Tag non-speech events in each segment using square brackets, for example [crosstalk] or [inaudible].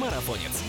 Марафонец.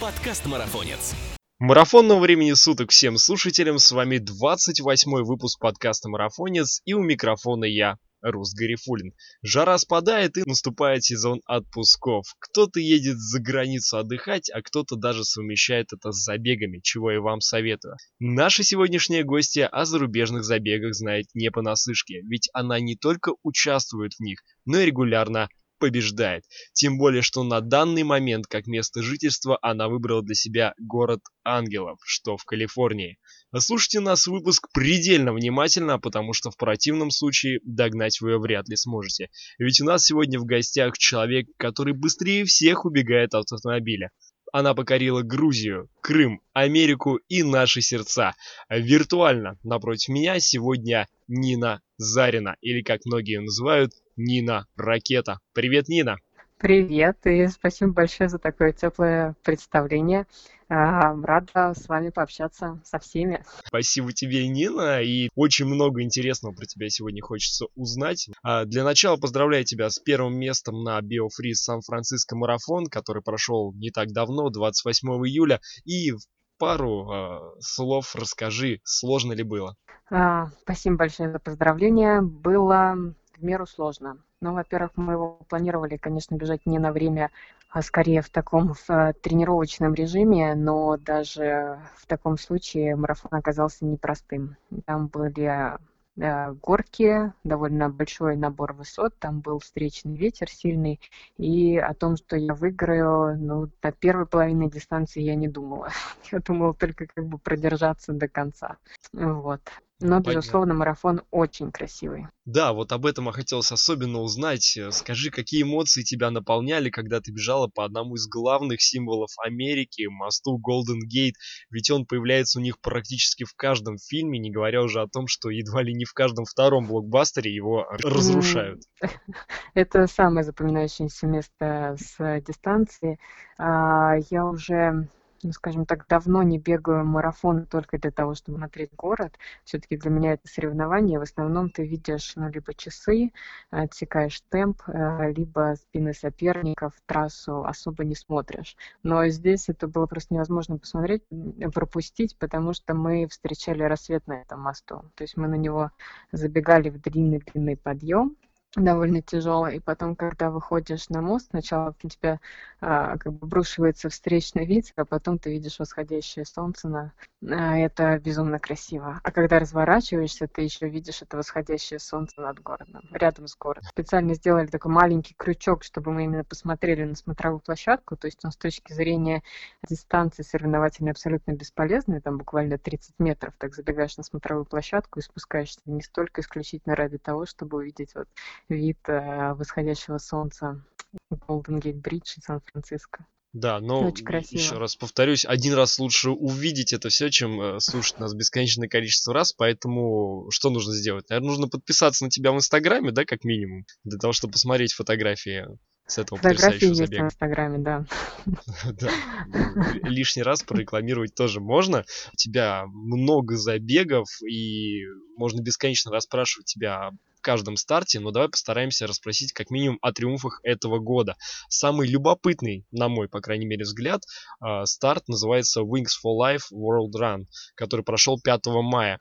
Подкаст Марафонец. Марафонного времени суток всем слушателям. С вами 28 выпуск подкаста Марафонец и у микрофона я, Рус Гарифулин. Жара спадает и наступает сезон отпусков. Кто-то едет за границу отдыхать, а кто-то даже совмещает это с забегами, чего я вам советую. Наша сегодняшняя гостья о зарубежных забегах знает не понаслышке, ведь она не только участвует в них, но и регулярно побеждает. Тем более, что на данный момент как место жительства она выбрала для себя город ангелов, что в Калифорнии. Слушайте нас выпуск предельно внимательно, потому что в противном случае догнать вы ее вряд ли сможете. Ведь у нас сегодня в гостях человек, который быстрее всех убегает от автомобиля. Она покорила Грузию, Крым, Америку и наши сердца. Виртуально напротив меня сегодня Нина Зарина, или как многие называют, Нина Ракета. Привет, Нина! Привет, и спасибо большое за такое теплое представление. А, рада с вами пообщаться со всеми. Спасибо тебе, Нина, и очень много интересного про тебя сегодня хочется узнать. А, для начала поздравляю тебя с первым местом на BioFree Сан-Франциско марафон, который прошел не так давно, 28 июля, и пару э, слов расскажи, сложно ли было? А, спасибо большое за поздравления. Было в меру сложно. Ну, во-первых, мы его планировали, конечно, бежать не на время, а скорее в таком в, э, тренировочном режиме, но даже в таком случае марафон оказался непростым. Там были э, горки, довольно большой набор высот, там был встречный ветер сильный, и о том, что я выиграю, ну, на первой половине дистанции я не думала. [laughs] Я думала только как бы продержаться до конца. Вот. Но, Понятно. безусловно, марафон очень красивый. Да, вот об этом я хотелось особенно узнать. Э, скажи, какие эмоции тебя наполняли, когда ты бежала по одному из главных символов Америки, мосту Голден Гейт? Ведь он появляется у них практически в каждом фильме, не говоря уже о том, что едва ли не в каждом втором блокбастере его разрушают. [laughs] Это самое запоминающееся место с дистанции. А, я уже ну, скажем так, давно не бегаю марафон только для того, чтобы смотреть город. Все-таки для меня это соревнование. В основном ты видишь, ну, либо часы, отсекаешь темп, э, либо спины соперников, трассу особо не смотришь. Но здесь это было просто невозможно посмотреть, пропустить, потому что мы встречали рассвет на этом мосту. То есть мы на него забегали в длинный-длинный подъем, довольно тяжело. И потом, когда выходишь на мост, сначала у тебя а, как бы брушивается встречный вид, а потом ты видишь восходящее солнце. На, а, это безумно красиво. А когда разворачиваешься, ты еще видишь это восходящее солнце над городом, рядом с городом. Специально сделали такой маленький крючок, чтобы мы именно посмотрели на смотровую площадку. То есть он с точки зрения дистанции соревновательной абсолютно бесполезный. Там буквально 30 метров. Так забегаешь на смотровую площадку и спускаешься не столько исключительно ради того, чтобы увидеть вот вид э, восходящего солнца Golden Gate Bridge и Сан-Франциско. Да, но еще раз повторюсь, один раз лучше увидеть это все, чем э, слушать нас бесконечное количество раз, поэтому что нужно сделать? Наверное, нужно подписаться на тебя в Инстаграме, да, как минимум, для того, чтобы посмотреть фотографии с этого Фотографии есть забега. в Инстаграме, да. [laughs] да. Лишний раз прорекламировать тоже можно. У тебя много забегов, и можно бесконечно расспрашивать тебя каждом старте, но давай постараемся расспросить как минимум о триумфах этого года. Самый любопытный, на мой, по крайней мере, взгляд, а, старт называется Wings for Life World Run, который прошел 5 мая.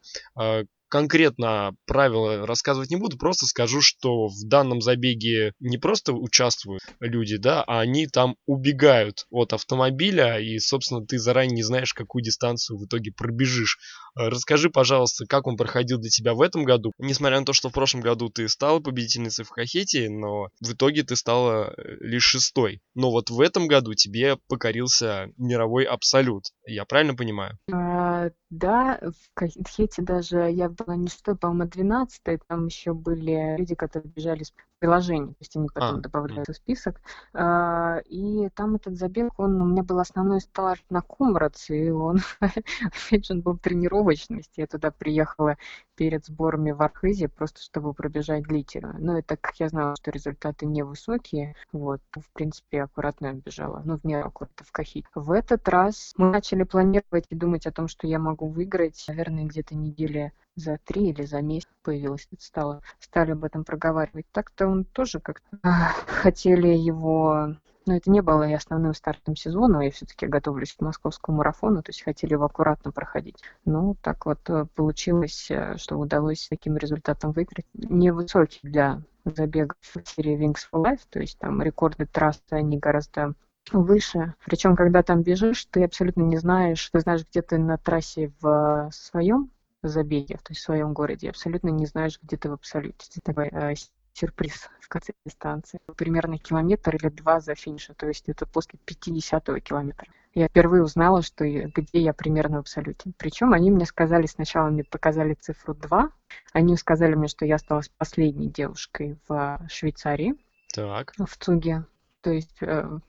Конкретно правила рассказывать не буду, просто скажу, что в данном забеге не просто участвуют люди, да, а они там убегают от автомобиля, и, собственно, ты заранее не знаешь, какую дистанцию в итоге пробежишь. Э, расскажи, пожалуйста, как он проходил для тебя в этом году. Несмотря на то, что в прошлом году ты стала победительницей в Хахете, но в итоге ты стала э, лишь шестой. Но вот в этом году тебе покорился мировой абсолют. Я правильно понимаю? А, да, в Кахете даже я была не шестой, по-моему, двенадцатой. Там еще были люди, которые бежали с приложений, то есть они потом а, добавляются в список. А, и там этот забег, он у меня был основной старт на Кумрац, и он, [laughs] опять же, он был тренировочный. Я туда приехала перед сборами в Архизе, просто чтобы пробежать длительно. Но это как я знала, что результаты невысокие, вот, в принципе, аккуратно бежала, ну, в меру аккуратно в Кахи. В этот раз мы начали планировать и думать о том, что я могу выиграть, наверное, где-то недели за три или за месяц появилось, стало, стали об этом проговаривать. Так-то он тоже как-то хотели его но это не было и основным стартом сезона. Я все-таки готовлюсь к московскому марафону, то есть хотели его аккуратно проходить. Ну, так вот э, получилось, э, что удалось таким результатом выиграть. Невысокий для забегов в серии Wings for Life, то есть там рекорды трассы, они гораздо выше. Причем, когда там бежишь, ты абсолютно не знаешь, ты знаешь, где ты на трассе в своем забеге, то есть в своем городе, абсолютно не знаешь, где ты в абсолюте. Это такой э, сюрприз в конце дистанции. Примерно километр или два за финишем, то есть это после 50-го километра. Я впервые узнала, что где я примерно в абсолюте. Причем они мне сказали, сначала мне показали цифру 2, они сказали мне, что я осталась последней девушкой в Швейцарии, так. в Цуге. То есть э,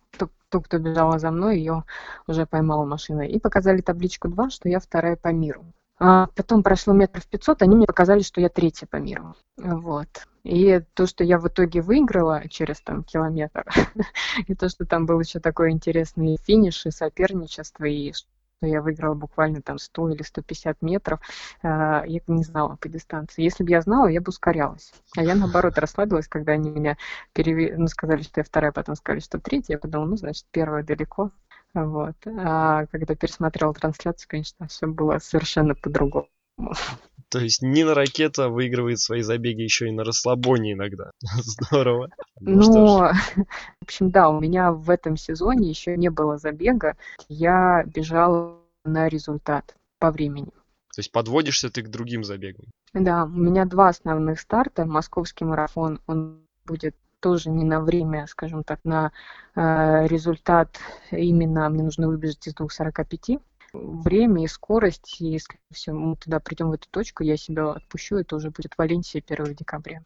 ту, кто бежала за мной, ее уже поймала машина. И показали табличку 2, что я вторая по миру. А потом прошло метров 500, они мне показали, что я третья по миру. Вот. И то, что я в итоге выиграла через там километр, [laughs] и то, что там был еще такой интересный финиш и соперничество, и что я выиграла буквально там 100 или 150 метров, а, я не знала по дистанции. Если бы я знала, я бы ускорялась. А я, наоборот, [laughs] расслабилась, когда они меня перевели, ну, сказали, что я вторая, потом сказали, что третья. Я подумала, ну, значит, первая далеко. Вот. А когда пересмотрела трансляцию, конечно, все было совершенно по-другому. То есть Нина Ракета выигрывает свои забеги еще и на расслабоне иногда. [laughs] Здорово. Ну, ну [laughs] в общем, да, у меня в этом сезоне еще не было забега. Я бежала на результат по времени. То есть подводишься ты к другим забегам? Да, у меня два основных старта. Московский марафон, он будет тоже не на время, скажем так, на э, результат именно мне нужно выбежать из 2.45. Время и скорость, и если все, мы туда придем в эту точку, я себя отпущу, это уже будет Валенсия 1 декабря.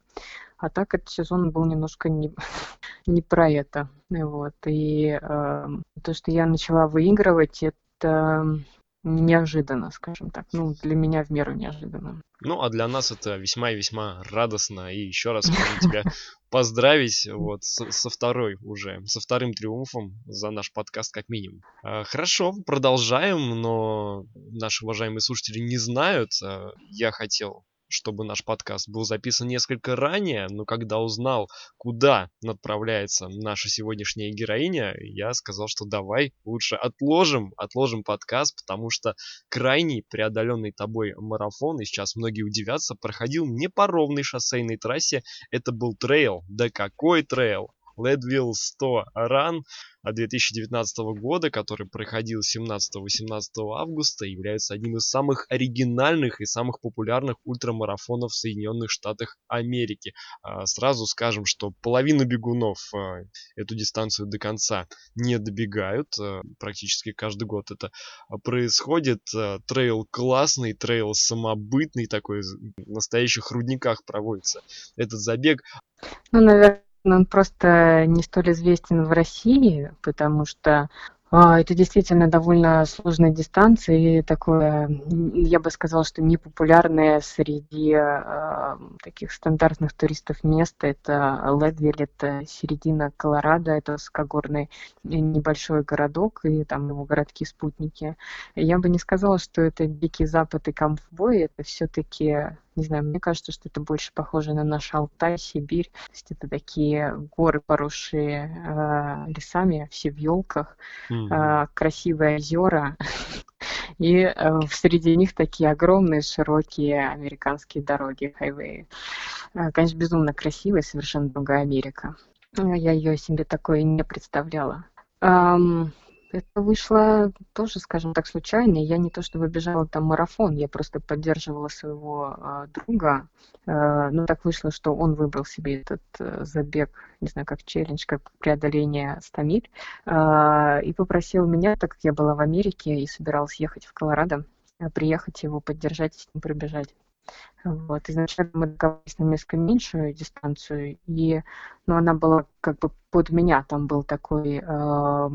А так этот сезон был немножко не, [laughs] не про это. Вот. И э, то, что я начала выигрывать, это неожиданно, скажем так. Ну, для меня в меру неожиданно. Ну, а для нас это весьма и весьма радостно. И еще раз можно тебя поздравить вот со, со второй уже, со вторым триумфом за наш подкаст как минимум. А, хорошо, продолжаем, но наши уважаемые слушатели не знают. А, я хотел чтобы наш подкаст был записан несколько ранее, но когда узнал, куда отправляется наша сегодняшняя героиня, я сказал, что давай лучше отложим, отложим подкаст, потому что крайний преодоленный тобой марафон, и сейчас многие удивятся, проходил не по ровной шоссейной трассе, это был трейл. Да какой трейл? Leadville 100 Run 2019 года, который проходил 17-18 августа, является одним из самых оригинальных и самых популярных ультрамарафонов в Соединенных Штатах Америки. А, сразу скажем, что половина бегунов а, эту дистанцию до конца не добегают. А, практически каждый год это происходит. Трейл классный, трейл самобытный, такой в настоящих рудниках проводится этот забег. Ну, наверное, он просто не столь известен в России, потому что а, это действительно довольно сложная дистанция и такое, я бы сказала, что непопулярное среди э, таких стандартных туристов место. Это Ледвиль, это середина Колорадо, это высокогорный небольшой городок и там его городки-спутники. Я бы не сказала, что это Дикий Запад и Камфбой, это все-таки не знаю, мне кажется, что это больше похоже на наш Алтай, Сибирь. То есть это такие горы, поросшие э, лесами, все в елках, mm-hmm. э, красивые озера. [laughs] И э, среди них такие огромные, широкие американские дороги, хайвеи. Э, конечно, безумно красивая, совершенно другая Америка. Я ее себе такое не представляла. Um, это вышло тоже, скажем так, случайно. Я не то чтобы бежала там марафон, я просто поддерживала своего э, друга. Э, ну, так вышло, что он выбрал себе этот э, забег, не знаю, как челлендж, как преодоление 100 миль, э, и попросил меня, так как я была в Америке и собиралась ехать в Колорадо, э, приехать его поддержать и с ним пробежать. Вот. Изначально мы договорились на несколько меньшую дистанцию, и ну, она была как бы под меня. Там был такой э,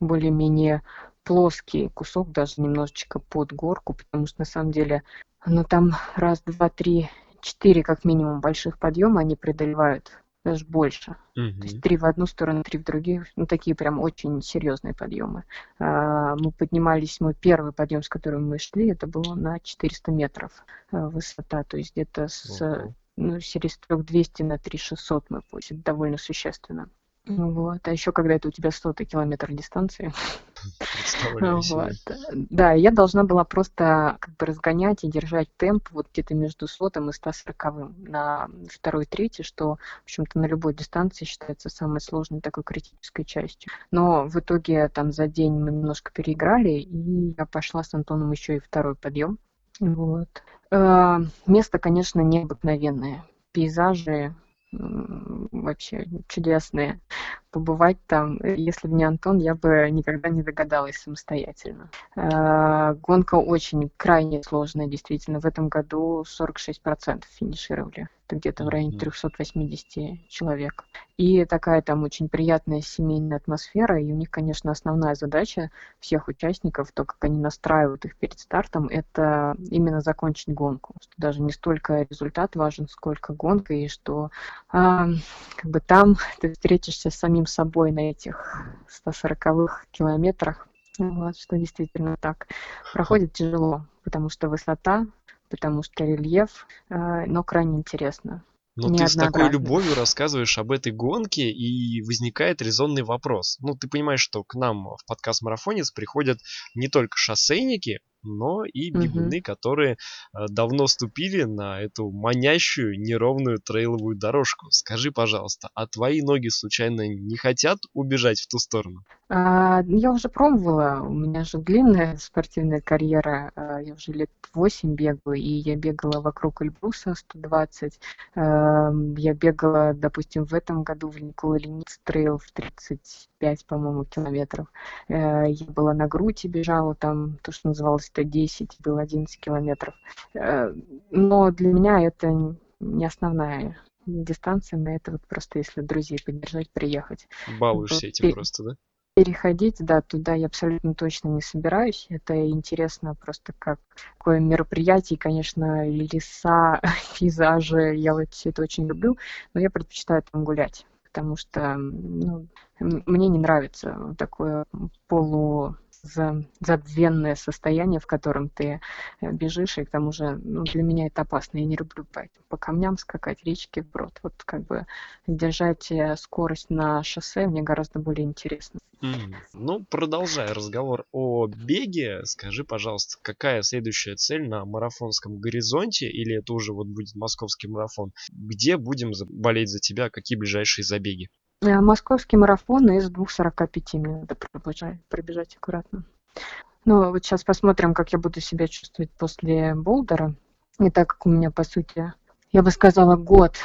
более-менее плоский кусок, даже немножечко под горку, потому что на самом деле, ну там раз, два, три, четыре как минимум больших подъема они преодолевают даже больше. Mm-hmm. То есть три в одну сторону, три в другую. Ну, такие прям очень серьезные подъемы. А, мы поднимались, мой первый подъем, с которым мы шли, это было на 400 метров а, высота. То есть где-то с, ну, серии строк 200 на 3600 мы пустим. довольно существенно. Вот. А еще когда это у тебя сотый километр дистанции. [laughs] [laughs] Вот. Да, я должна была просто как бы разгонять и держать темп вот где-то между сотым и 140 на второй третий, что, в общем-то, на любой дистанции считается самой сложной такой критической частью. Но в итоге там за день мы немножко переиграли, и я пошла с Антоном еще и второй подъем. Вот. Э, Место, конечно, необыкновенное. Пейзажи вообще чудесные. Побывать там, если бы не Антон, я бы никогда не догадалась самостоятельно. Э, Гонка очень крайне сложная, действительно. В этом году 46% финишировали. Это где-то в районе Мгм. 380 человек. И такая там очень приятная семейная атмосфера. И у них, конечно, основная задача всех участников, то, как они настраивают их перед стартом, это именно закончить гонку. Что даже не столько результат важен, сколько гонка, и что а, как бы там [laughs] ты встретишься с самим собой на этих 140 километрах. Вот, что действительно так. Проходит тяжело, потому что высота, потому что рельеф, э, но крайне интересно. Но Не ты с такой любовью рассказываешь об этой гонке, и возникает резонный вопрос. Ну, ты понимаешь, что к нам в подкаст «Марафонец» приходят не только шоссейники, но и бегуны, которые э, давно ступили на эту манящую неровную трейловую дорожку. Скажи, пожалуйста, а твои ноги случайно не хотят убежать в ту сторону? А, ну, я уже пробовала, у меня же длинная спортивная карьера, а, я уже лет 8 бегаю, и я бегала вокруг Эльбруса 120, эм, я бегала, допустим, в этом году в Никола Лениц трейл в 35, по-моему, километров. Э, Я была на груди, бежала там, то, что называлось Т-10, было 11 километров. Э, Но для меня это не основная дистанция, на это вот просто если друзей поддержать, приехать. Балуешься Вот этим просто, да? Переходить, да, туда я абсолютно точно не собираюсь. Это интересно просто как такое мероприятие. И, конечно, леса, [laughs] пейзажи, я вот все это очень люблю, но я предпочитаю там гулять, потому что ну, мне не нравится такое полу забвенное состояние, в котором ты э, бежишь, и к тому же ну, для меня это опасно. Я не люблю по, этим- по камням скакать, речки вброд. Вот как бы держать э, скорость на шоссе мне гораздо более интересно. М, Ну, продолжая разговор о беге, скажи, пожалуйста, какая следующая цель на марафонском горизонте, или это уже вот будет московский марафон? Где будем болеть за тебя, какие ближайшие забеги? Э, Московский марафон из 2.45 мне надо пробежать, аккуратно. Ну, вот сейчас посмотрим, как я буду себя чувствовать после Болдера. И так как у меня, по сути, я бы сказала, год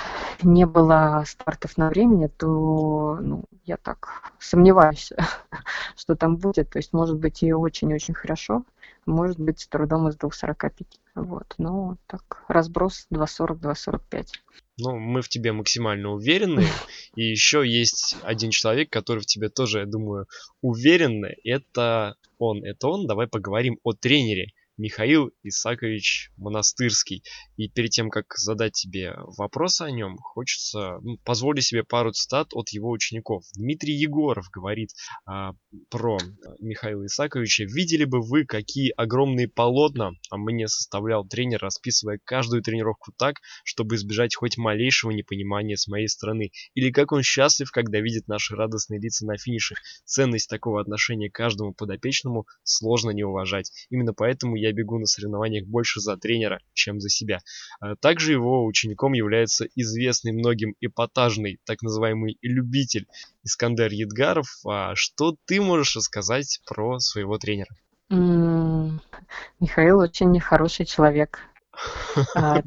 не было стартов на времени, то ну, я так сомневаюсь, [laughs] что там будет. То есть, может быть, и очень-очень хорошо, может быть, с трудом из 2.45. Вот, но так, разброс 2.40-2.45. Ну, мы в тебе максимально уверены, [laughs] и еще есть один человек, который в тебе тоже, я думаю, уверенный. Это он, это он. Давай поговорим о тренере. Михаил Исакович Монастырский. И перед тем, как задать тебе вопрос о нем, хочется ну, позволить себе пару цитат от его учеников. Дмитрий Егоров говорит а, про Михаила Исаковича. Видели бы вы, какие огромные полотна а мне составлял тренер, расписывая каждую тренировку так, чтобы избежать хоть малейшего непонимания с моей стороны. Или как он счастлив, когда видит наши радостные лица на финише. Ценность такого отношения к каждому подопечному сложно не уважать. Именно поэтому бегу на соревнованиях больше за тренера, чем за себя. А Также его учеником является известный многим эпатажный, так называемый любитель Искандер Едгаров. А что ты можешь рассказать про своего тренера? М, Михаил очень хороший человек. [laughs] А,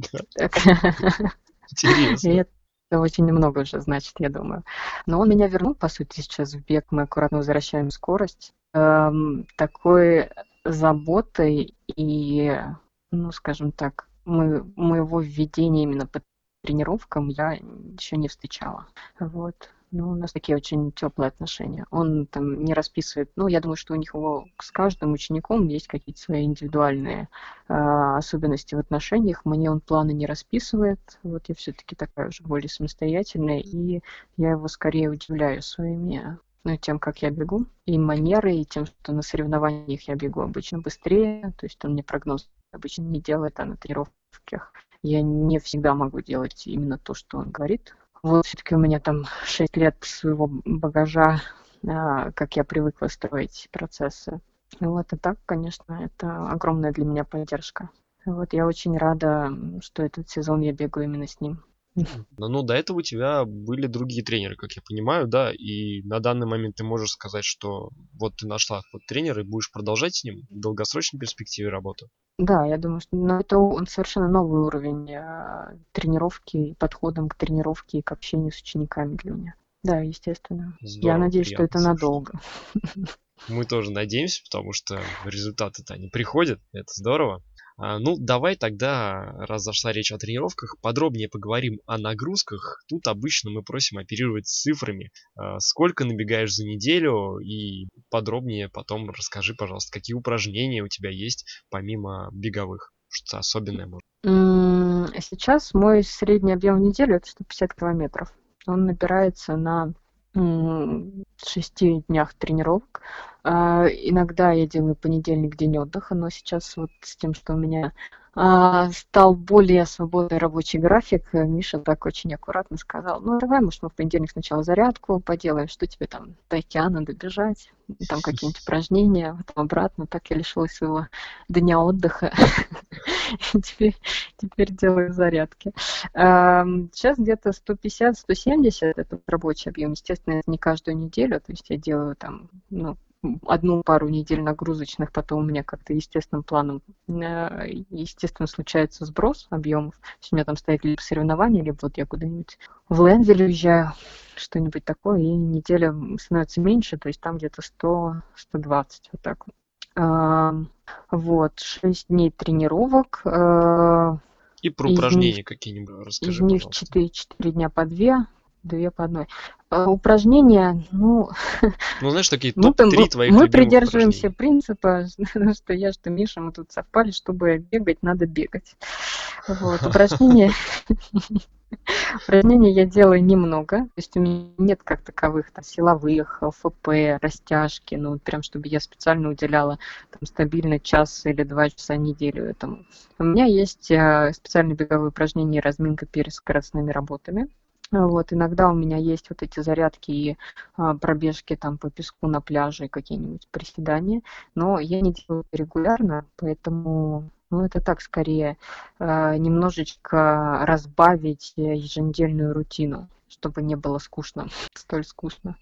Интересно. [laughs] это очень много уже значит, я думаю. Но он меня вернул, по сути, сейчас в бег. Мы аккуратно возвращаем скорость. Эм, такой заботой и, ну, скажем так, мы, моего введения именно по тренировкам я еще не встречала. Вот. Ну, у нас такие очень теплые отношения. Он там не расписывает. Ну, я думаю, что у них его с каждым учеником есть какие-то свои индивидуальные а, особенности в отношениях. Мне он планы не расписывает. Вот я все-таки такая уже более самостоятельная, и я его скорее удивляю своими ну, тем, как я бегу, и манерой, и тем, что на соревнованиях я бегу обычно быстрее, то есть он мне прогноз обычно не делает, а на тренировках я не всегда могу делать именно то, что он говорит. Вот все-таки у меня там 6 лет своего багажа, а, как я привыкла строить процессы. Вот, и так, конечно, это огромная для меня поддержка. Вот, я очень рада, что этот сезон я бегаю именно с ним. [laughs] Но, ну, до этого у тебя были другие тренеры, как я понимаю, да, и на данный момент ты можешь сказать, что вот ты нашла вот тренера и будешь продолжать с ним в долгосрочной перспективе работу. Да, я думаю, что ну, это он совершенно новый уровень э, тренировки, подходом к тренировке и к общению с учениками для меня. Да, естественно. Здорово, я надеюсь, что это надолго. [laughs] Мы тоже надеемся, потому что результаты-то они приходят, это здорово. А, ну, давай тогда, раз зашла речь о тренировках, подробнее поговорим о нагрузках. Тут обычно мы просим оперировать цифрами. А, сколько набегаешь за неделю и подробнее потом расскажи, пожалуйста, какие упражнения у тебя есть помимо беговых. Что-то особенное может. Сейчас мой средний объем в неделю это 150 километров. Он набирается на шести днях тренировок. А, иногда я делаю понедельник день отдыха, но сейчас вот с тем, что у меня а, стал более свободный рабочий график, Миша так очень аккуратно сказал, ну давай, может, мы в понедельник сначала зарядку поделаем, что тебе там до океана добежать, там какие-нибудь упражнения, потом обратно, так я лишилась своего дня отдыха, [laughs] теперь, делаю зарядки. Сейчас где-то 150-170 это рабочий объем, естественно, не каждую неделю, то есть я делаю там, ну, одну пару недель нагрузочных, потом у меня как-то естественным планом, э, естественно, случается сброс объемов. То есть у меня там стоит либо соревнования, либо вот я куда-нибудь в Ленвиль уезжаю, что-нибудь такое, и неделя становится меньше, то есть там где-то 100-120, вот так вот. Вот, 6 дней тренировок. Э, и про упражнения какие-нибудь расскажи, Из них 4, 4 дня по 2, две по одной. А, упражнения, ну... Ну, знаешь, такие топ-3 мы, твоих Мы придерживаемся принципа, [laughs] что я, что Миша, мы тут совпали, чтобы бегать, надо бегать. Вот, [laughs] упражнения... [laughs] Упражнений я делаю немного, то есть у меня нет как таковых там, силовых, ФП, растяжки, ну прям чтобы я специально уделяла там, стабильно час или два часа неделю этому. У меня есть э, специальные беговые упражнения разминка перед скоростными работами. Вот, иногда у меня есть вот эти зарядки и а, пробежки там по песку на пляже, какие-нибудь приседания, но я не делаю регулярно, поэтому ну, это так скорее э, немножечко разбавить еженедельную рутину чтобы не было скучно, [laughs] столь скучно.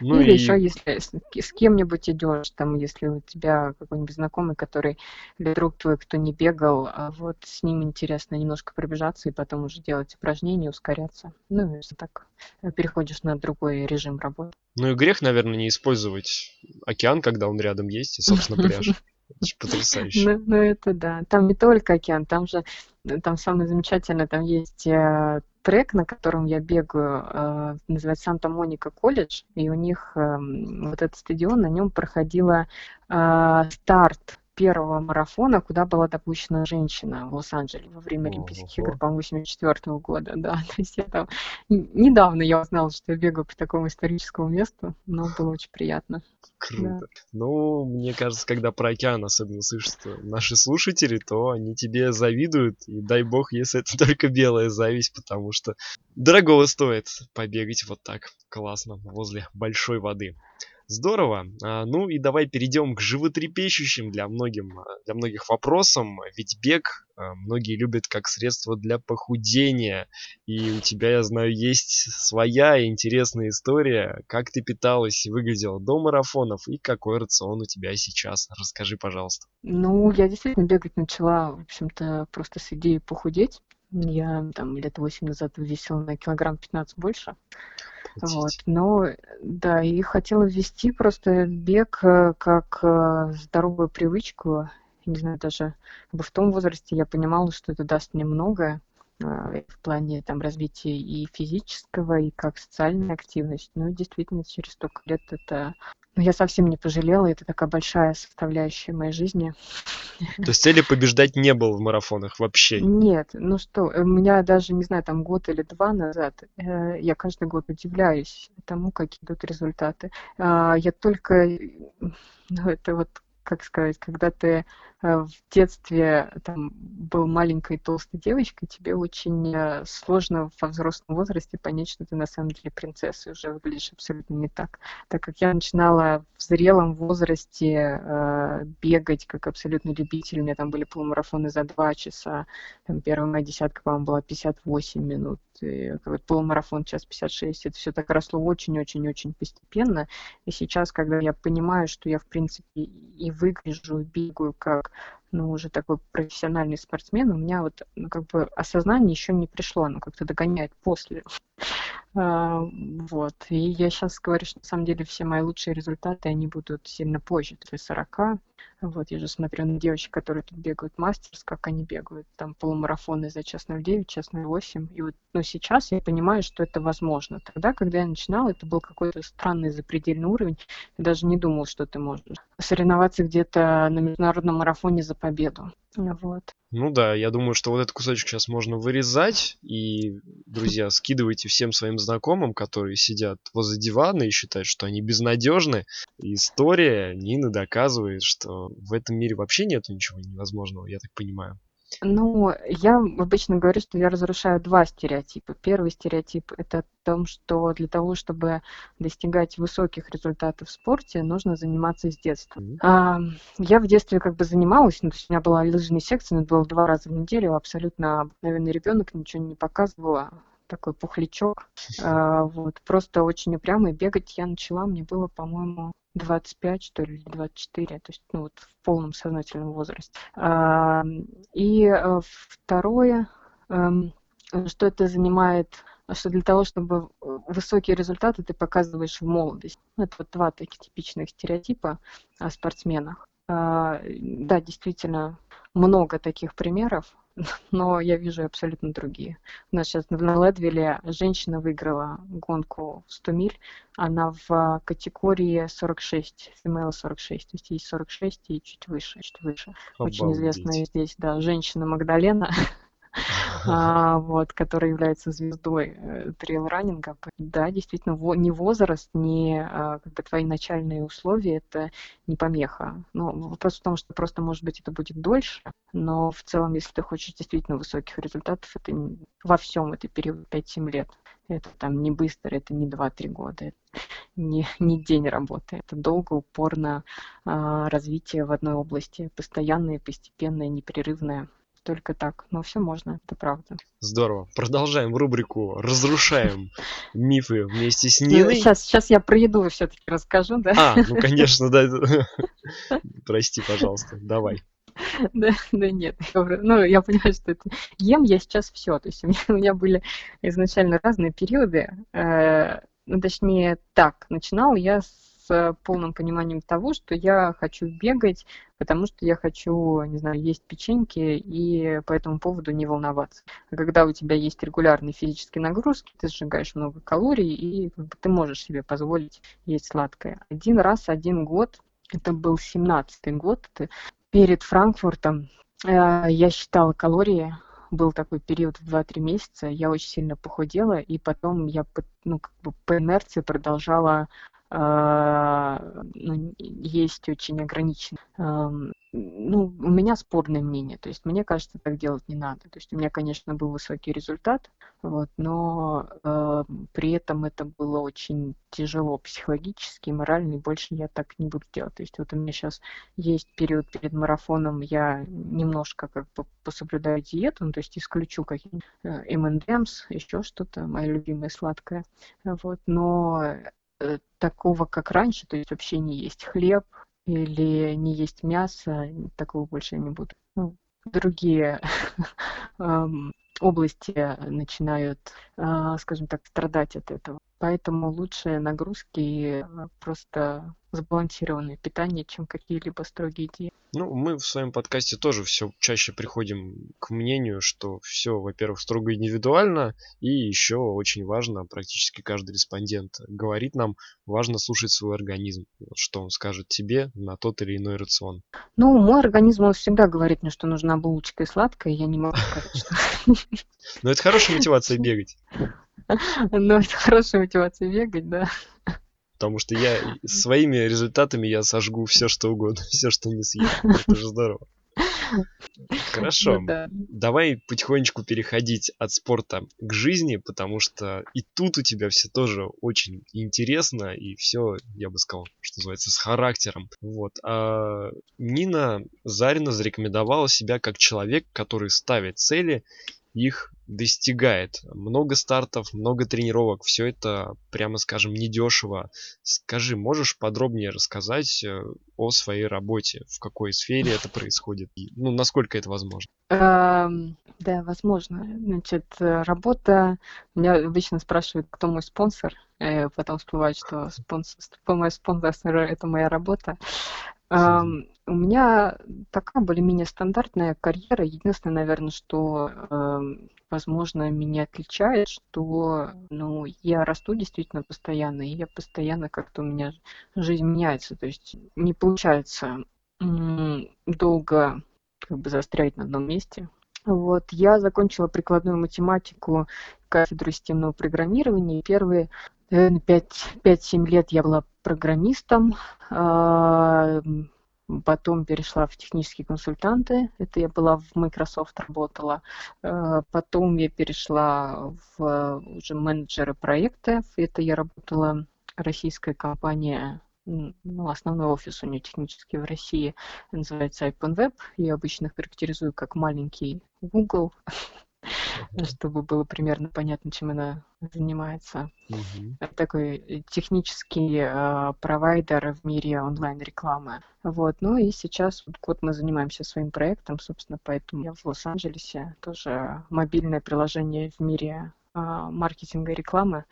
Ну Или и... еще, если с, кем-нибудь идешь, там, если у тебя какой-нибудь знакомый, который или друг твой, кто не бегал, а вот с ним интересно немножко пробежаться и потом уже делать упражнения, ускоряться. Ну, если так э, переходишь на другой режим работы. Ну и грех, наверное, не использовать океан, когда он рядом есть, и, собственно, [laughs] пляж. Потрясающе. Ну, ну, это да. Там не только океан, там же, там самое замечательное, там есть э, трек, на котором я бегаю, э, называется Санта-Моника колледж, и у них э, вот этот стадион, на нем проходила э, старт первого марафона, куда была допущена женщина в Лос-Анджелесе во время Олимпийских игр, по-моему, 84 года, да. [laughs] То есть я там... Недавно я узнала, что я бегаю по такому историческому месту, но было очень приятно. Круто. Да. Ну, мне кажется, когда про океан особенно слышат наши слушатели, то они тебе завидуют, и дай бог, если это [laughs] только белая зависть, потому что дорого стоит побегать вот так классно возле большой воды. Здорово. А, ну и давай перейдем к животрепещущим для, многим, а, для многих вопросам. Ведь бег а, многие любят как средство для похудения. И у тебя, я знаю, есть своя интересная история. Как ты питалась и выглядела до марафонов и какой рацион у тебя сейчас. Расскажи, пожалуйста. Ну, я действительно бегать начала, в общем-то, просто с идеей похудеть. Я там лет восемь назад весила на килограмм 15 больше. Вот. Но да, и хотела ввести просто бег э, как э, здоровую привычку. Не знаю, даже в том возрасте я понимала, что это даст мне многое э, в плане там развития и физического, и как социальная активность. Ну, действительно, через столько лет это но я совсем не пожалела, это такая большая составляющая моей жизни. То есть цели побеждать не было в марафонах вообще? Нет, ну что, у меня даже, не знаю, там год или два назад, э, я каждый год удивляюсь тому, какие идут результаты. Э, я только, ну это вот, как сказать, когда ты э, в детстве там был маленькой толстой девочкой, тебе очень э, сложно во взрослом возрасте понять, что ты на самом деле принцесса, и уже выглядишь абсолютно не так. Так как я начинала в зрелом возрасте э, бегать как абсолютно любитель, у меня там были полумарафоны за два часа, там первая моя десятка, по-моему, была 58 минут, и полумарафон час 56, это все так росло очень-очень-очень постепенно, и сейчас, когда я понимаю, что я, в принципе, и выгляжу, и бегаю как ну, уже такой профессиональный спортсмен, у меня вот ну, как бы осознание еще не пришло, оно как-то догоняет после. А, вот. И я сейчас говорю, что на самом деле все мои лучшие результаты, они будут сильно позже, то есть 40. Вот, я же смотрю на девочек, которые тут бегают мастерс, как они бегают, там полумарафоны за час 09, час 08. И вот, ну, сейчас я понимаю, что это возможно. Тогда, когда я начинала, это был какой-то странный запредельный уровень. Я даже не думал, что ты можешь соревноваться где-то на международном марафоне за победу. Вот. Ну да, я думаю, что вот этот кусочек сейчас можно вырезать. И, друзья, скидывайте всем своим знакомым, которые сидят возле дивана и считают, что они безнадежны. История Нины доказывает, что в этом мире вообще нет ничего невозможного, я так понимаю. Ну, я обычно говорю, что я разрушаю два стереотипа. Первый стереотип – это о том, что для того, чтобы достигать высоких результатов в спорте, нужно заниматься с детства. Mm-hmm. А, я в детстве как бы занималась, ну, то есть у меня была лыжная секция, но это было два раза в неделю, абсолютно обыкновенный ребенок, ничего не показывала такой пухлячок. А, вот, просто очень упрямый. Бегать я начала, мне было, по-моему, 25, что ли, 24, то есть ну, вот в полном сознательном возрасте. А, и э, второе, эм, что это занимает, что для того, чтобы высокие результаты ты показываешь в молодости. Ну, это вот два таких типичных стереотипа о спортсменах. А, да, действительно, много таких примеров, [laughs] но я вижу абсолютно другие. У нас сейчас на Ледвилле женщина выиграла гонку 100 миль, она в категории 46, female 46, то есть есть 46 и чуть выше, чуть выше. Обалдеть. Очень известная здесь, да, женщина Магдалена, а, [laughs] вот, который является звездой э, трейл-раннинга. Да, действительно, не возраст, не а, как бы твои начальные условия, это не помеха. Ну, вопрос в том, что просто, может быть, это будет дольше, но в целом, если ты хочешь действительно высоких результатов, это во всем это период 5-7 лет. Это там не быстро, это не 2-3 года, это не, не день работы. Это долго, упорно э, развитие в одной области, постоянное, постепенное, непрерывное только так. Но все можно, это правда. Здорово. Продолжаем рубрику «Разрушаем мифы» вместе с Ниной. Сейчас, сейчас я про еду все-таки расскажу, да? А, ну конечно, да. Прости, пожалуйста, давай. Да, да нет. Ну, я понимаю, что это... Ем я сейчас все. То есть у меня, у меня были изначально разные периоды. Э, ну, точнее, так, начинала я с с полным пониманием того, что я хочу бегать, потому что я хочу, не знаю, есть печеньки и по этому поводу не волноваться. А когда у тебя есть регулярные физические нагрузки, ты сжигаешь много калорий, и ты можешь себе позволить есть сладкое. Один раз, один год, это был 17-й год, перед Франкфуртом, э, я считала калории, был такой период в 2-3 месяца, я очень сильно похудела, и потом я ну, как бы по инерции продолжала есть очень ограничено. Ну, у меня спорное мнение, то есть мне кажется, так делать не надо. То есть у меня, конечно, был высокий результат, вот, но э, при этом это было очень тяжело психологически, морально, и больше я так не буду делать. То есть вот у меня сейчас есть период перед марафоном, я немножко как бы пособлюдаю диету, ну, то есть исключу какие-нибудь M&M's, еще что-то, мое любимое сладкое, вот, но Э, такого, как раньше, то есть вообще не есть хлеб или не есть мясо, такого больше не буду. Ну, другие [laughs] области начинают, а, скажем так, страдать от этого. Поэтому лучше нагрузки и а, просто сбалансированное питание, чем какие-либо строгие диеты. Ну, мы в своем подкасте тоже все чаще приходим к мнению, что все, во-первых, строго индивидуально, и еще очень важно, практически каждый респондент говорит нам, важно слушать свой организм, что он скажет тебе на тот или иной рацион. Ну, мой организм, он всегда говорит мне, что нужна булочка и сладкое, я не могу сказать, что... [laughs] Но это хорошая мотивация бегать. [laughs] Ну, это хорошая мотивация бегать, да. Потому что я своими результатами я сожгу все, что угодно, [laughs] все, что не съем. Это же здорово. Хорошо. Ну да. Давай потихонечку переходить от спорта к жизни, потому что и тут у тебя все тоже очень интересно, и все, я бы сказал, что называется, с характером. Вот. А Нина Зарина зарекомендовала себя как человек, который ставит цели их достигает. Много стартов, много тренировок, все это, прямо скажем, недешево. Скажи, можешь подробнее рассказать э, о своей работе? В какой сфере это происходит? Ну, насколько это возможно? Эм, Да, возможно. Значит, э, работа... Меня обычно спрашивают, кто мой спонсор. Э, Потом всплывает, что спонсор, мой спонсор — это моя работа. У меня такая более-менее стандартная карьера. Единственное, наверное, что, эм, возможно, меня отличает, что, ну, я расту действительно постоянно, и я постоянно как-то у меня жизнь меняется. То есть не получается долго как бы застрять на одном месте. Вот, я закончила прикладную математику, кафедру системного программирования. Первые, наверное, 5-7 лет я была программистом. А, Потом перешла в технические консультанты. Это я была в Microsoft работала. А, Потом я перешла в уже менеджеры проектов. Это я работала российская компания м, ну, основной офис у нее технически в России называется OpenWeb. Я обычно характеризую как маленький Google, чтобы было примерно понятно, чем она занимается. Мгм. Это такой э, технический э, провайдер в мире онлайн-рекламы. Вот. Ну и сейчас вот год мы занимаемся своим проектом, собственно, поэтому я в Лос-Анджелесе. Тоже мобильное приложение в мире маркетинга и рекламы.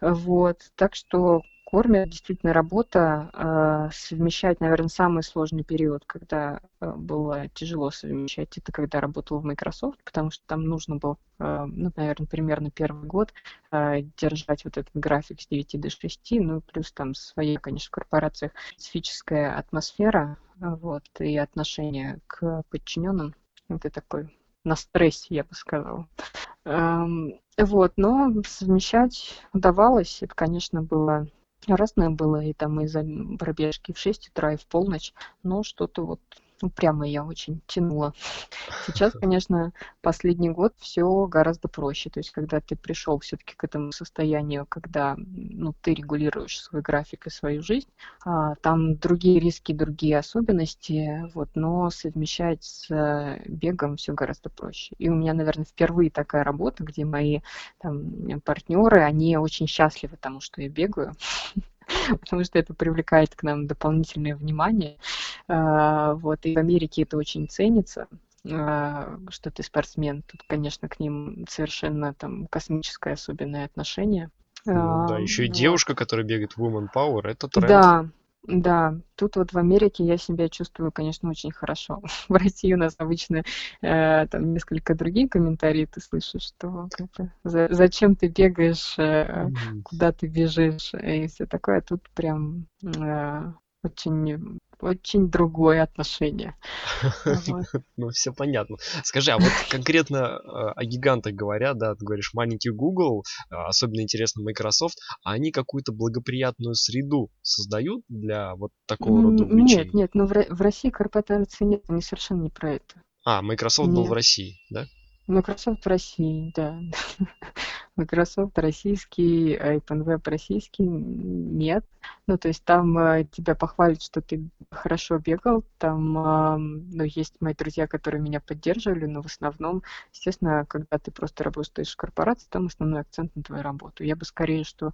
Вот. Так что кормят действительно работа. а, Совмещать, наверное, самый сложный период, когда а, было тяжело совмещать, это когда работала в Microsoft, потому что там нужно было, а, ну, наверное, примерно первый год а, держать вот этот график с 9 до 6, ну, плюс там своя, конечно, в специфическая атмосфера, а, вот, и отношение к подчиненным. Это такой на стрессе, я бы сказала. Эм, Вот, но совмещать удавалось. Это, конечно, было разное было, и там и за пробежки в 6 утра, и в полночь, но что-то вот упрямо я очень тянула. Сейчас, конечно, последний год все гораздо проще. То есть, когда ты пришел все-таки к этому состоянию, когда ну, ты регулируешь свой график и свою жизнь, а, там другие риски, другие особенности, вот, но совмещать с э, бегом все гораздо проще. И у меня, наверное, впервые такая работа, где мои там, партнеры, они очень счастливы тому, что я бегаю, [laughs] потому что это привлекает к нам дополнительное внимание. А, Вот, и в Америке это очень ценится а, что ты спортсмен. Тут, конечно, к ним совершенно там космическое особенное отношение. Ну да, А, еще и вот. девушка, которая бегает в Woman Power, это тренд. Да, да. Тут вот в Америке я себя чувствую, конечно, очень хорошо. [laughs] В России у нас обычно э, там несколько другие комментарии ты слышишь, что как бы, «За- зачем ты бегаешь, э, куда ты бежишь и все такое. Тут прям э, очень, очень другое отношение. [laughs] Ну, все понятно. Скажи, а вот конкретно э, о гигантах говоря, да, ты говоришь, маленький Google, э, особенно интересно Microsoft, а они какую-то благоприятную среду создают для вот такого рода М, Нет, увлечений? нет, но в, Ро- в России корпорации нет, они совершенно не про это. А, Microsoft был в. России, да? Microsoft России, да. [laughs] Microsoft российский, OpenWeb российский нет. Ну, то есть там э, тебя похвалят, что ты хорошо бегал. Там, ам, ну, есть мои друзья, которые меня поддерживали, но в основном, естественно, когда ты просто работаешь в корпорации, там основной акцент на твою работу. Я бы скорее, что,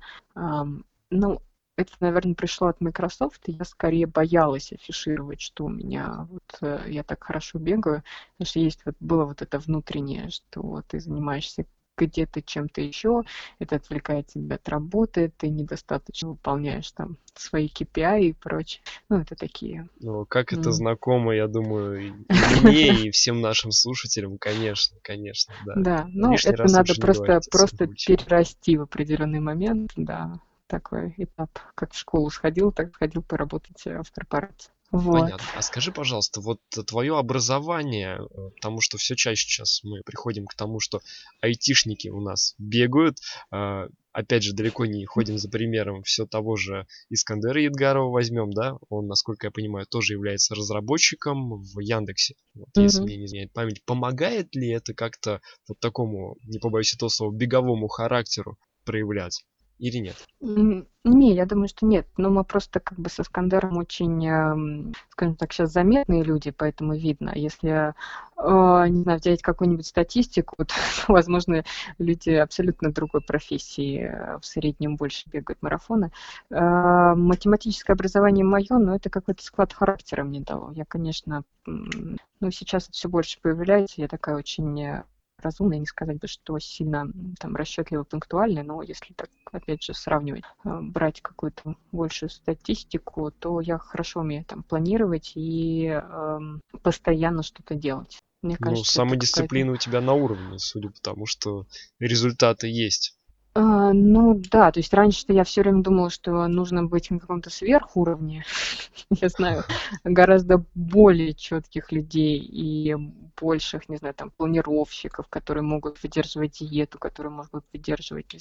ну, это, наверное, пришло от Microsoft, и я скорее боялась афишировать, что у меня вот э, я так хорошо бегаю, потому что есть вот было вот это внутреннее, что ты занимаешься где-то чем-то еще, это отвлекает тебя от работы, ты недостаточно выполняешь там свои KPI и прочее. Ну, это такие. Ну, как это знакомо, я думаю, и [laughs] мне, и всем нашим слушателям, конечно, конечно, да. Да, ну, это надо просто, просто перерасти в определенный момент, да, такой этап. Как в школу сходил, так сходил поработать э, в корпорации. Вот. Понятно. А скажи, пожалуйста, вот твое образование, э, потому что все чаще сейчас мы приходим к тому, что айтишники у нас бегают, а, опять же, далеко не ходим за примером все того же Искандера Едгарова возьмем, да, он, насколько я понимаю, тоже является разработчиком в Яндексе, вот, если Мгм. мне не изменяет память. Помогает ли это как-то вот такому, не побоюсь этого слова, беговому характеру проявлять или нет? Не, я думаю, что нет. Но мы просто как бы со Скандером очень, эм, скажем так, сейчас заметные люди, поэтому видно. Если, э, не знаю, взять какую-нибудь статистику, [laughs] то, возможно, люди абсолютно другой профессии э, в среднем больше бегают марафоны. Э, Математическое образование мое, но это какой-то склад характера мне дало. Я, конечно, ну, сейчас это все больше появляется. Я такая очень разумная, не сказать бы, что сильно там расчетливо пунктуальная, но если так, опять же, сравнивать, э, брать какую-то большую статистику, то я хорошо умею там планировать и эм, постоянно что-то делать. Мне Ну, кажется, какая-то... самодисциплина у тебя на уровне, судя по тому, что результаты есть. А, ну да, то есть раньше-то я все время думала, что нужно быть на каком-то сверхуровне. [laughs] Я знаю гораздо более четких людей и больших, не знаю, там, планировщиков, которые могут выдерживать диету, которые могут выдерживать,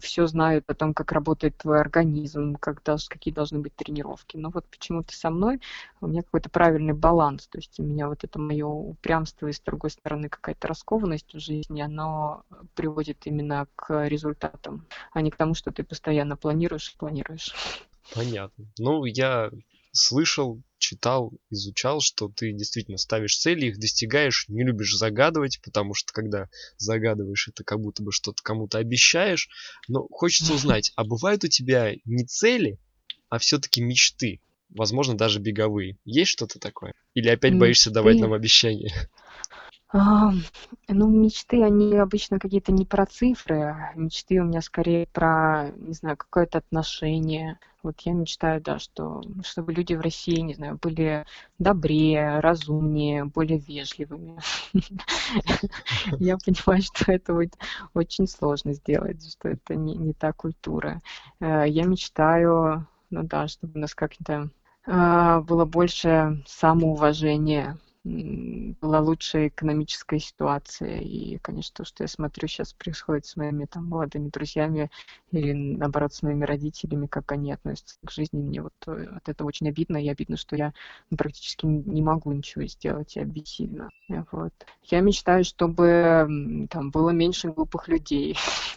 все знают о том, как работает твой организм, как долж- какие должны быть тренировки. Но вот почему-то со мной у меня какой-то правильный баланс. То есть у меня вот это мое упрямство и, с другой стороны, какая-то раскованность в жизни, оно приводит именно к результатам, а не к тому, что ты постоянно планируешь и планируешь. Понятно. Ну, я слышал, читал, изучал, что ты действительно ставишь цели, их достигаешь, не любишь загадывать, потому что когда загадываешь, это как будто бы что-то кому-то обещаешь. Но хочется узнать, а бывают у тебя не цели, а все-таки мечты? Возможно, даже беговые. Есть что-то такое? Или опять боишься давать нам обещания? А, ну, мечты, они обычно какие-то не про цифры, а мечты у меня скорее про, не знаю, какое-то отношение. Вот я мечтаю, да, что, чтобы люди в России, не знаю, были добрее, разумнее, более вежливыми. [laughs] Я понимаю, что это очень сложно сделать, что это не, та культура. Э, Я мечтаю, ну да, чтобы у нас как-то а, было больше самоуважения, была лучшая экономическая ситуация. И, конечно, то, что я смотрю сейчас происходит с моими там молодыми друзьями или, наоборот, с моими родителями, как они относятся к жизни, мне вот э, от этого очень обидно. И обидно, что я ну, практически не могу ничего сделать, я бессильна. Э, Вот. Я мечтаю, чтобы там было меньше глупых людей. [laughs]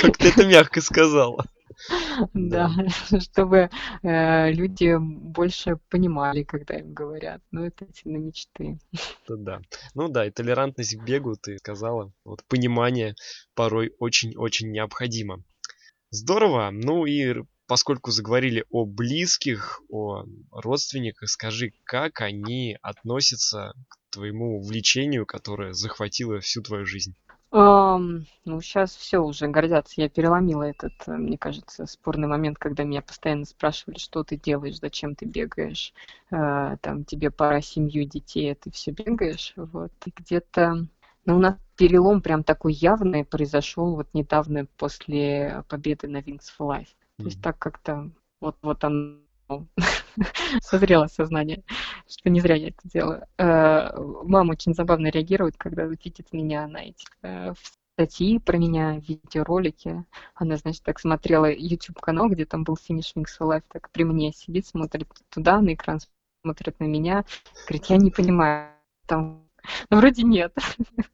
Как ты это мягко сказала. [laughs] Да, [laughs] чтобы э, люди больше понимали, когда им говорят. Ну, это сильно мечты. Да. Ну да, и толерантность к бегу, ты сказала. Вот понимание порой очень-очень необходимо. Здорово. Ну и поскольку заговорили о близких, о родственниках, скажи, как они относятся к твоему увлечению, которое захватило всю твою жизнь? Ам, ну, сейчас все уже гордятся. Я переломила этот, э, мне кажется, спорный момент, когда меня постоянно спрашивали, что ты делаешь, зачем ты бегаешь, э, там, тебе пора семью, детей, а ты все бегаешь. Вот. И где-то, ну, у нас перелом прям такой явный произошел вот недавно после победы на Wings for Life. То есть так как-то вот, вот оно [laughs] созрело сознание, что не зря я это делаю. Э, Мама очень забавно реагирует, когда видит меня на этих статьи про меня, видеоролики. Она, значит, так смотрела YouTube-канал, где там был Wings for Life, так при мне сидит, смотрит туда, на экран смотрит на меня, говорит, я не понимаю, там, ну, вроде нет. [laughs]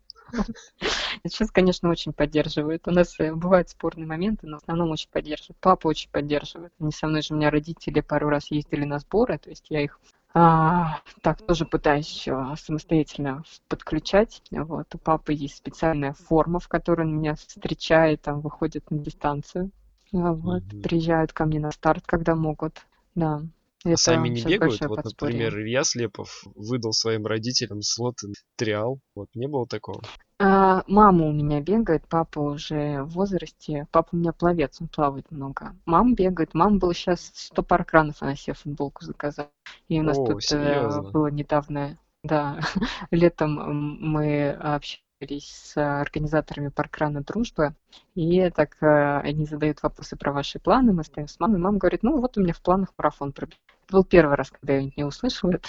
Сейчас, конечно, очень поддерживают. У нас э, бывают спорные моменты, но в основном очень поддерживают. Папа очень поддерживает. Они со мной же, у меня родители пару раз ездили на сборы, то есть я их а, так тоже пытаюсь еще самостоятельно подключать. Вот. У папы есть специальная форма, в которой он меня встречает, там выходит на дистанцию. А, Вот. Мгм. Приезжают ко мне на старт, когда могут. Да. А сами Это не бегают? Вот, подспорье. например, Илья Слепов выдал своим родителям слоты на триал. Вот не было такого? А, Мама у меня бегает, папа уже в возрасте. Папа у меня пловец, он плавает много. Мама бегает. Мама была сейчас 100 пар кранов, она себе футболку заказала. И у нас О, тут э, серьезно? было недавно, да, [laughs] летом мы общались с организаторами паркрана «Дружба», и так э, они задают вопросы про ваши планы, мы стоим с мамой, мама говорит, ну вот у меня в планах марафон пробежать. Был первый раз, когда я не услышала это.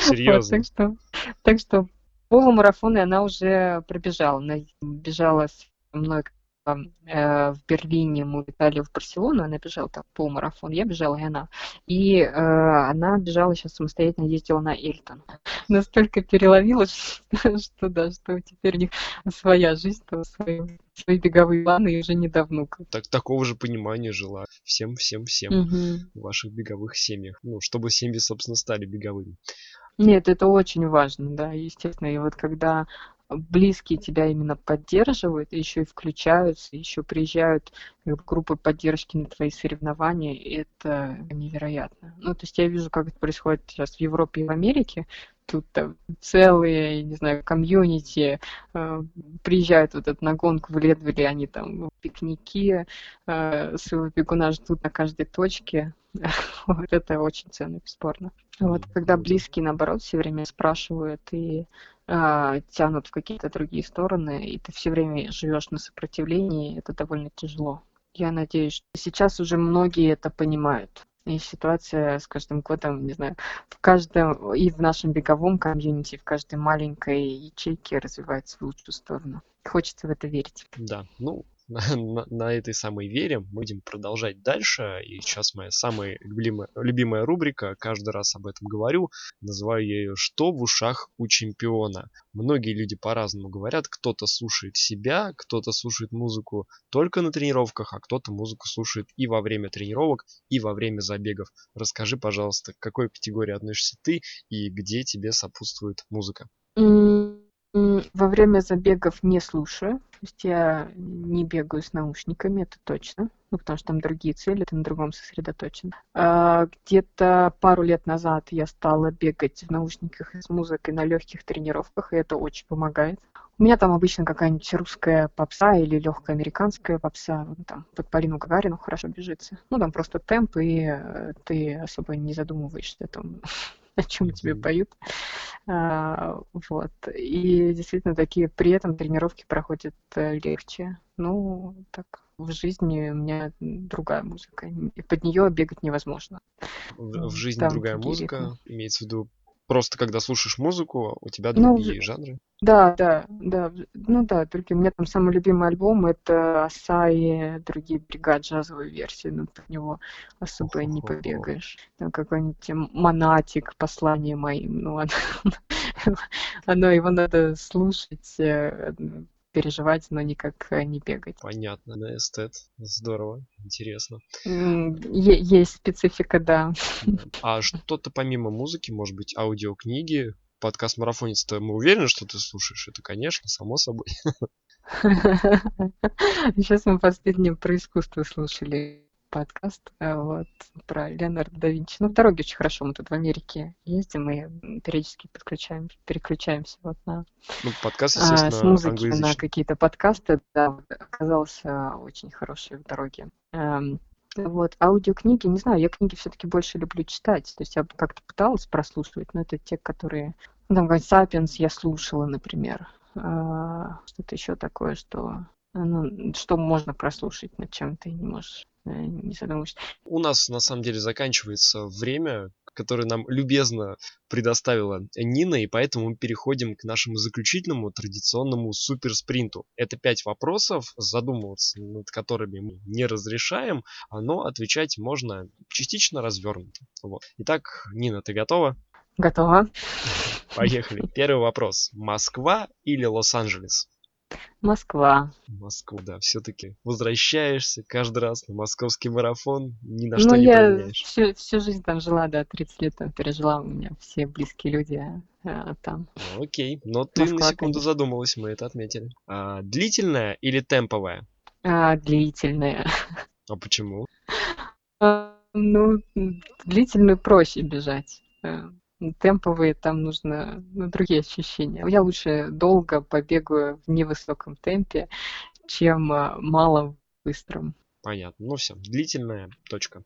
Серьезно? так что, так что полумарафон, и она уже пробежала. Она бежала со мной в Берлине мы летали в Барселону, она бежала там полумарафон, я бежала и она. И э, она бежала сейчас самостоятельно, ездила на Эльтон. [laughs] Настолько переловилась, [laughs] что да, что теперь у них своя жизнь, свои, свои беговые планы и уже не до внуков. Так, такого же понимания жила всем, всем, всем угу. в ваших беговых семьях. Ну, чтобы семьи, собственно, стали беговыми. Нет, это очень важно, да, естественно. И вот когда близкие тебя именно поддерживают, еще и включаются, еще приезжают группы поддержки на твои соревнования, это невероятно. Ну, то есть я вижу, как это происходит сейчас в Европе и в Америке, тут там целые, не знаю, комьюнити э, приезжают вот эту на гонку в Ледвилле, они там пикники, э, своего бегуна ждут на каждой точке. [laughs] вот это очень ценно, бесспорно. Вот когда близкие, наоборот, все время спрашивают и э, тянут в какие-то другие стороны, и ты все время живешь на сопротивлении, это довольно тяжело. Я надеюсь, что сейчас уже многие это понимают. И ситуация с каждым годом, не знаю, в каждом, и в нашем беговом комьюнити, в каждой маленькой ячейке развивается в лучшую сторону. Хочется в это верить. Да, ну, [laughs] на, на, этой самой вере мы будем продолжать дальше. И сейчас моя самая любимая, любимая рубрика, каждый раз об этом говорю, называю я ее «Что в ушах у чемпиона?». Многие люди по-разному говорят, кто-то слушает себя, кто-то слушает музыку только на тренировках, а кто-то музыку слушает и во время тренировок, и во время забегов. Расскажи, пожалуйста, к какой категории относишься ты и где тебе сопутствует музыка? Во время забегов не слушаю. То есть я не бегаю с наушниками, это точно. Ну, потому что там другие цели, ты на другом сосредоточен. А, где-то пару лет назад я стала бегать в наушниках с музыкой на легких тренировках, и это очень помогает. У меня там обычно какая-нибудь русская попса или легкая американская попса. Там под Полину Гагарину хорошо бежится. Ну, там просто темп, и э, ты особо не задумываешься там [laughs] [laughs] о чем тебе поют. А, вот. И действительно такие при этом тренировки проходят э, легче. Ну, так в жизни у меня другая музыка. И под нее бегать невозможно. В, в жизни Там другая музыка, ритмы. имеется в виду просто когда слушаешь музыку, у тебя ну, другие ну, жанры. Да, да, да. Ну да, только у меня там самый любимый альбом это Асаи, другие бригад джазовые версии, но под него особо не побегаешь. Там какой-нибудь Монатик, послание моим, ну оно, [laughs] оно его надо слушать, э, переживать, но никак э, не бегать. Понятно, да, эстет. Здорово, интересно. Есть специфика, да. А что-то помимо музыки, может быть, аудиокниги, подкаст марафонец то мы уверены, что ты слушаешь? Это, конечно, само собой. [laughs] Сейчас мы последнее про искусство слушали подкаст э, вот, про Леонардо да Винчи. Ну, в дороге очень хорошо. Мы тут в Америке ездим и периодически подключаем, переключаемся вот на... Ну, подкаст, а, С музыки на какие-то подкасты. Да, оказался очень хороший в дороге. Эм, вот, аудиокниги, не знаю, я книги все-таки больше люблю читать. То есть я как-то пыталась прослушивать, но это те, которые... Ну, там, «Сапиенс» я слушала, например. А, что-то еще такое, что ну, что можно прослушать, над чем ты не можешь Э, не задумываешься. У нас на самом деле заканчивается время, которое нам любезно предоставила Нина, и поэтому мы переходим к нашему заключительному традиционному суперспринту. Это пять вопросов, задумываться над которыми мы не разрешаем, но отвечать можно частично развернуто. Вот. Итак, Нина, ты готова? Готова. Поехали. Первый вопрос. Москва или Лос-Анджелес? Москва. Москву, да, все-таки возвращаешься каждый раз на московский марафон, ни на ну, что не я всю, всю жизнь там жила, да, 30 лет там пережила, у меня все близкие люди а, там. Ну, окей, но ты Москва, на секунду конечно. задумалась, мы это отметили. А, длительная или темповая? А, длительная. А почему? А, ну, длительную проще бежать. Темповые, там нужно ну, другие ощущения. Я лучше долго побегаю в невысоком темпе, чем а, мало быстром. Понятно. Ну все, длительная точка.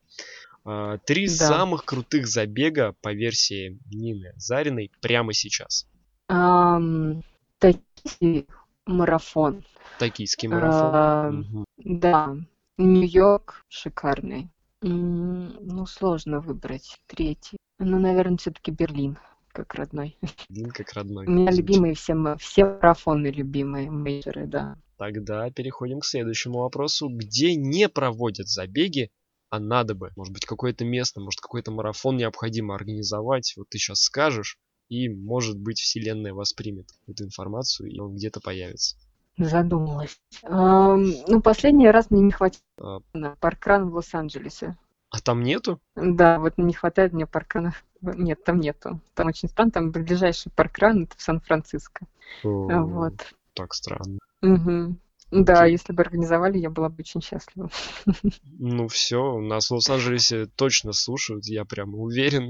А, три да. самых крутых забега по версии Нины Зариной прямо сейчас. Um, токийский марафон. Токийский марафон. Uh, угу. Да. Нью-Йорк шикарный. Ну, сложно выбрать третий. Ну, наверное, все-таки Берлин как родной. [laughs] Берлин как родной. У меня любимые все, все марафоны любимые, мейджоры, да. Тогда переходим к следующему вопросу. Где не проводят забеги, а надо бы? Может быть, какое-то место, может, какой-то марафон необходимо организовать? Вот ты сейчас скажешь, и, может быть, Вселенная воспримет эту информацию, и он где-то появится. Задумалась. Ну, последний раз мне не хватило а... паркран в Лос-Анджелесе. А там нету? Да, вот не хватает мне паркрана. Нет, там нету. Там очень странно. Там ближайший паркран это в Сан-Франциско. Вот. Так странно. Угу. Да, если бы организовали, я была бы очень счастлива. [laughs] Ну все, нас в Лос-Анджелесе точно слушают, я прям уверен.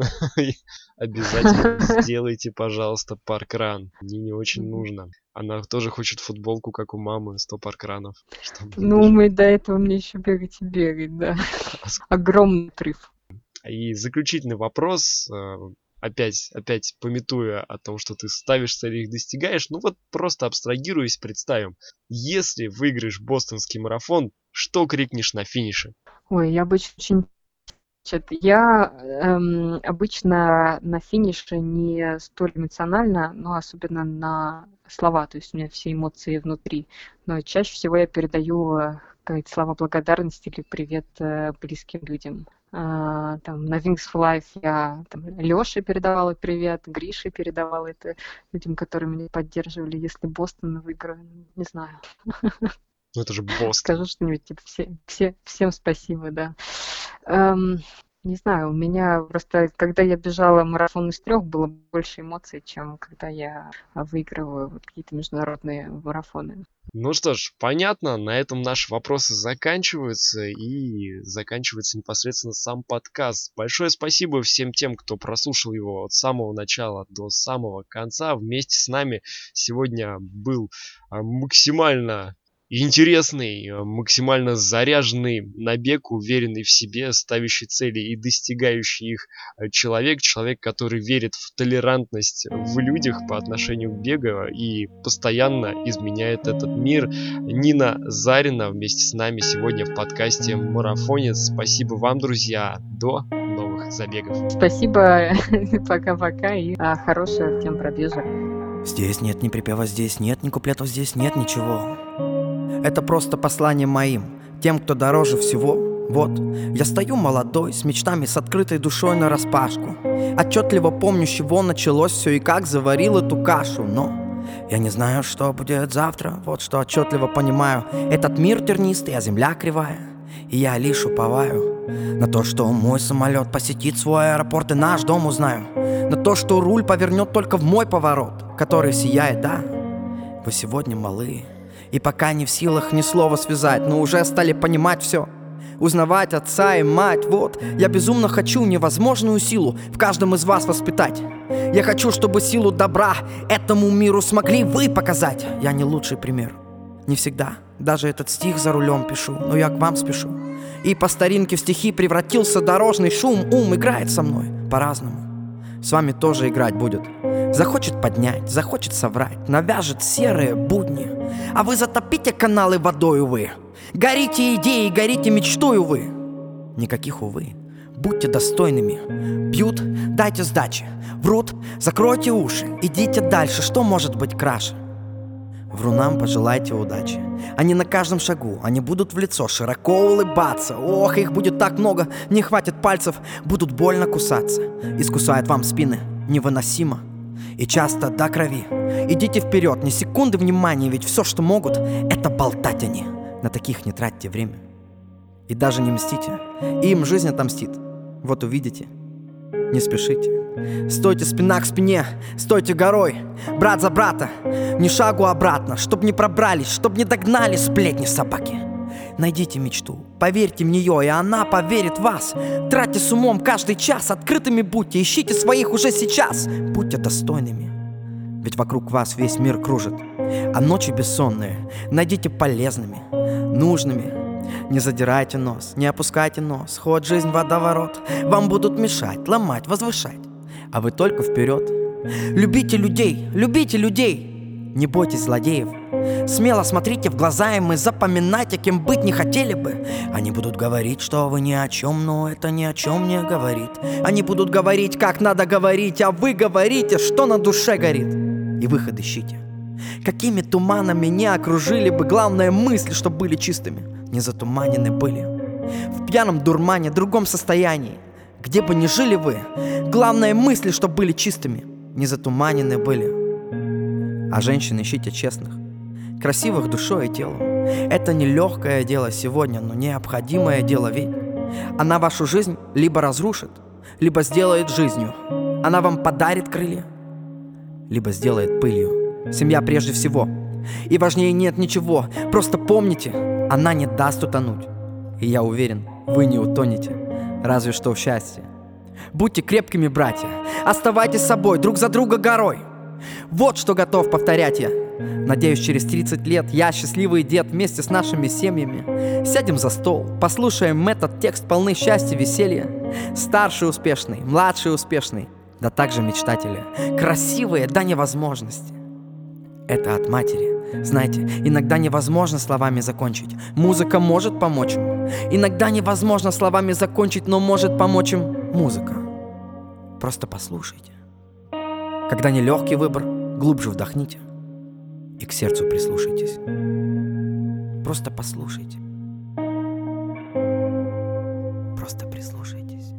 [laughs] Обязательно [laughs] сделайте, пожалуйста, паркран. Мне не очень нужно. Она тоже хочет футболку, как у мамы, 100 паркранов. Ну, мы до этого мне еще бегать и бегать, да. Огромный отрыв. И заключительный вопрос э, опять, опять пометуя о том, что ты ставишь цели и их достигаешь, ну вот просто абстрагируясь, представим, если выиграешь бостонский марафон, что крикнешь на финише? Ой, я обычно очень я эм, обычно на финише не столь эмоционально, но особенно на слова, то есть у меня все эмоции внутри. Но чаще всего я передаю э, какие-то слова благодарности или привет э, близким людям. А, там, на Wings for Life я там, Леше передавала привет, Грише передавала это людям, которые меня поддерживали. Если Бостон выиграю, не знаю. Ну это же [laughs] Бостон. Скажу что-нибудь, типа, все, все, всем спасибо, да. Эм, не знаю, у меня просто, когда я бежала марафон из трех, было больше эмоций, чем когда я выигрываю какие-то международные марафоны. Ну что ж, понятно, на этом наши вопросы заканчиваются и заканчивается непосредственно сам подкаст. Большое спасибо всем тем, кто прослушал его от самого начала до самого конца. Вместе с нами сегодня был а, максимально интересный, э, максимально заряженный набег, уверенный в себе, ставящий цели и достигающий их э, человек, человек, который верит в толерантность в людях по отношению к бегу и постоянно изменяет этот мир. Нина Зарина вместе с нами сегодня в подкасте «Марафонец». Спасибо вам, друзья. До новых забегов. Спасибо, [laughs] пока-пока и а, хорошего всем пробежек. Здесь нет ни припева, здесь нет ни куплетов, здесь нет ничего. Это просто послание моим, тем, кто дороже всего. Вот, я стою молодой, с мечтами, с открытой душой на распашку. Отчетливо помню, с чего началось все и как заварил эту кашу, но я не знаю, что будет завтра, вот что отчетливо понимаю. Этот мир тернистый, а земля кривая. И я лишь уповаю на то, что мой самолет посетит свой аэропорт и наш дом узнаю. На то, что руль повернет только в мой поворот, который сияет, да. Вы сегодня малые. И пока не в силах ни слова связать, но уже стали понимать все Узнавать отца и мать, вот Я безумно хочу невозможную силу в каждом из вас воспитать. Я хочу, чтобы силу добра этому миру смогли вы показать. Я не лучший пример, не всегда. Даже этот стих за рулем пишу, но я к вам спешу. И по старинке в стихи превратился дорожный шум. Ум играет со мной по-разному. С вами тоже играть будет. Захочет поднять, захочет соврать, навяжет серые будни. А вы затопите каналы водой, увы. Горите идеей, горите мечтой, увы. Никаких, увы. Будьте достойными. Бьют, дайте сдачи. Врут, закройте уши. Идите дальше, что может быть краше? Врунам пожелайте удачи. Они на каждом шагу, они будут в лицо широко улыбаться. Ох, их будет так много, не хватит пальцев, будут больно кусаться. Искусают вам спины, невыносимо. И часто до крови. Идите вперед, ни секунды внимания, ведь все, что могут, это болтать они. На таких не тратьте время. И даже не мстите. Им жизнь отомстит. Вот увидите. Не спешите. Стойте спина к спине, стойте горой, брат за брата, ни шагу обратно, чтоб не пробрались, чтоб не догнали сплетни собаки. Найдите мечту, поверьте в нее, и она поверит в вас. Тратьте с умом каждый час, открытыми будьте, ищите своих уже сейчас, будьте достойными. Ведь вокруг вас весь мир кружит, а ночи бессонные. Найдите полезными, нужными, не задирайте нос, не опускайте нос. Ход жизнь водоворот. Вам будут мешать, ломать, возвышать. А вы только вперед Любите людей, любите людей не бойтесь злодеев. Смело смотрите в глаза им и запоминайте, кем быть не хотели бы. Они будут говорить, что вы ни о чем, но это ни о чем не говорит. Они будут говорить, как надо говорить, а вы говорите, что на душе горит. И выход ищите. Какими туманами не окружили бы главные мысли, что были чистыми, не затуманены были. В пьяном дурмане, другом состоянии, где бы ни жили вы, главные мысли, что были чистыми, не затуманены были. А женщин ищите честных, красивых душой и телом. Это не легкое дело сегодня, но необходимое дело ведь. Она вашу жизнь либо разрушит, либо сделает жизнью. Она вам подарит крылья, либо сделает пылью. Семья прежде всего. И важнее нет ничего. Просто помните, она не даст утонуть. И я уверен, вы не утонете. Разве что в счастье. Будьте крепкими, братья. Оставайтесь собой, друг за друга горой. Вот что готов повторять я. Надеюсь, через 30 лет я, счастливый дед, вместе с нашими семьями Сядем за стол, послушаем этот текст полный счастья, веселья. Старший успешный, младший успешный, да также мечтатели. Красивые до невозможности. Это от матери. Знаете, иногда невозможно словами закончить. Музыка может помочь им Иногда невозможно словами закончить, но может помочь им музыка. Просто послушайте Когда нелегкий выбор, глубже вдохните и к сердцу прислушайтесь. Просто послушайте. Просто прислушайтесь.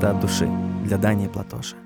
Это от души для Дани Платоша.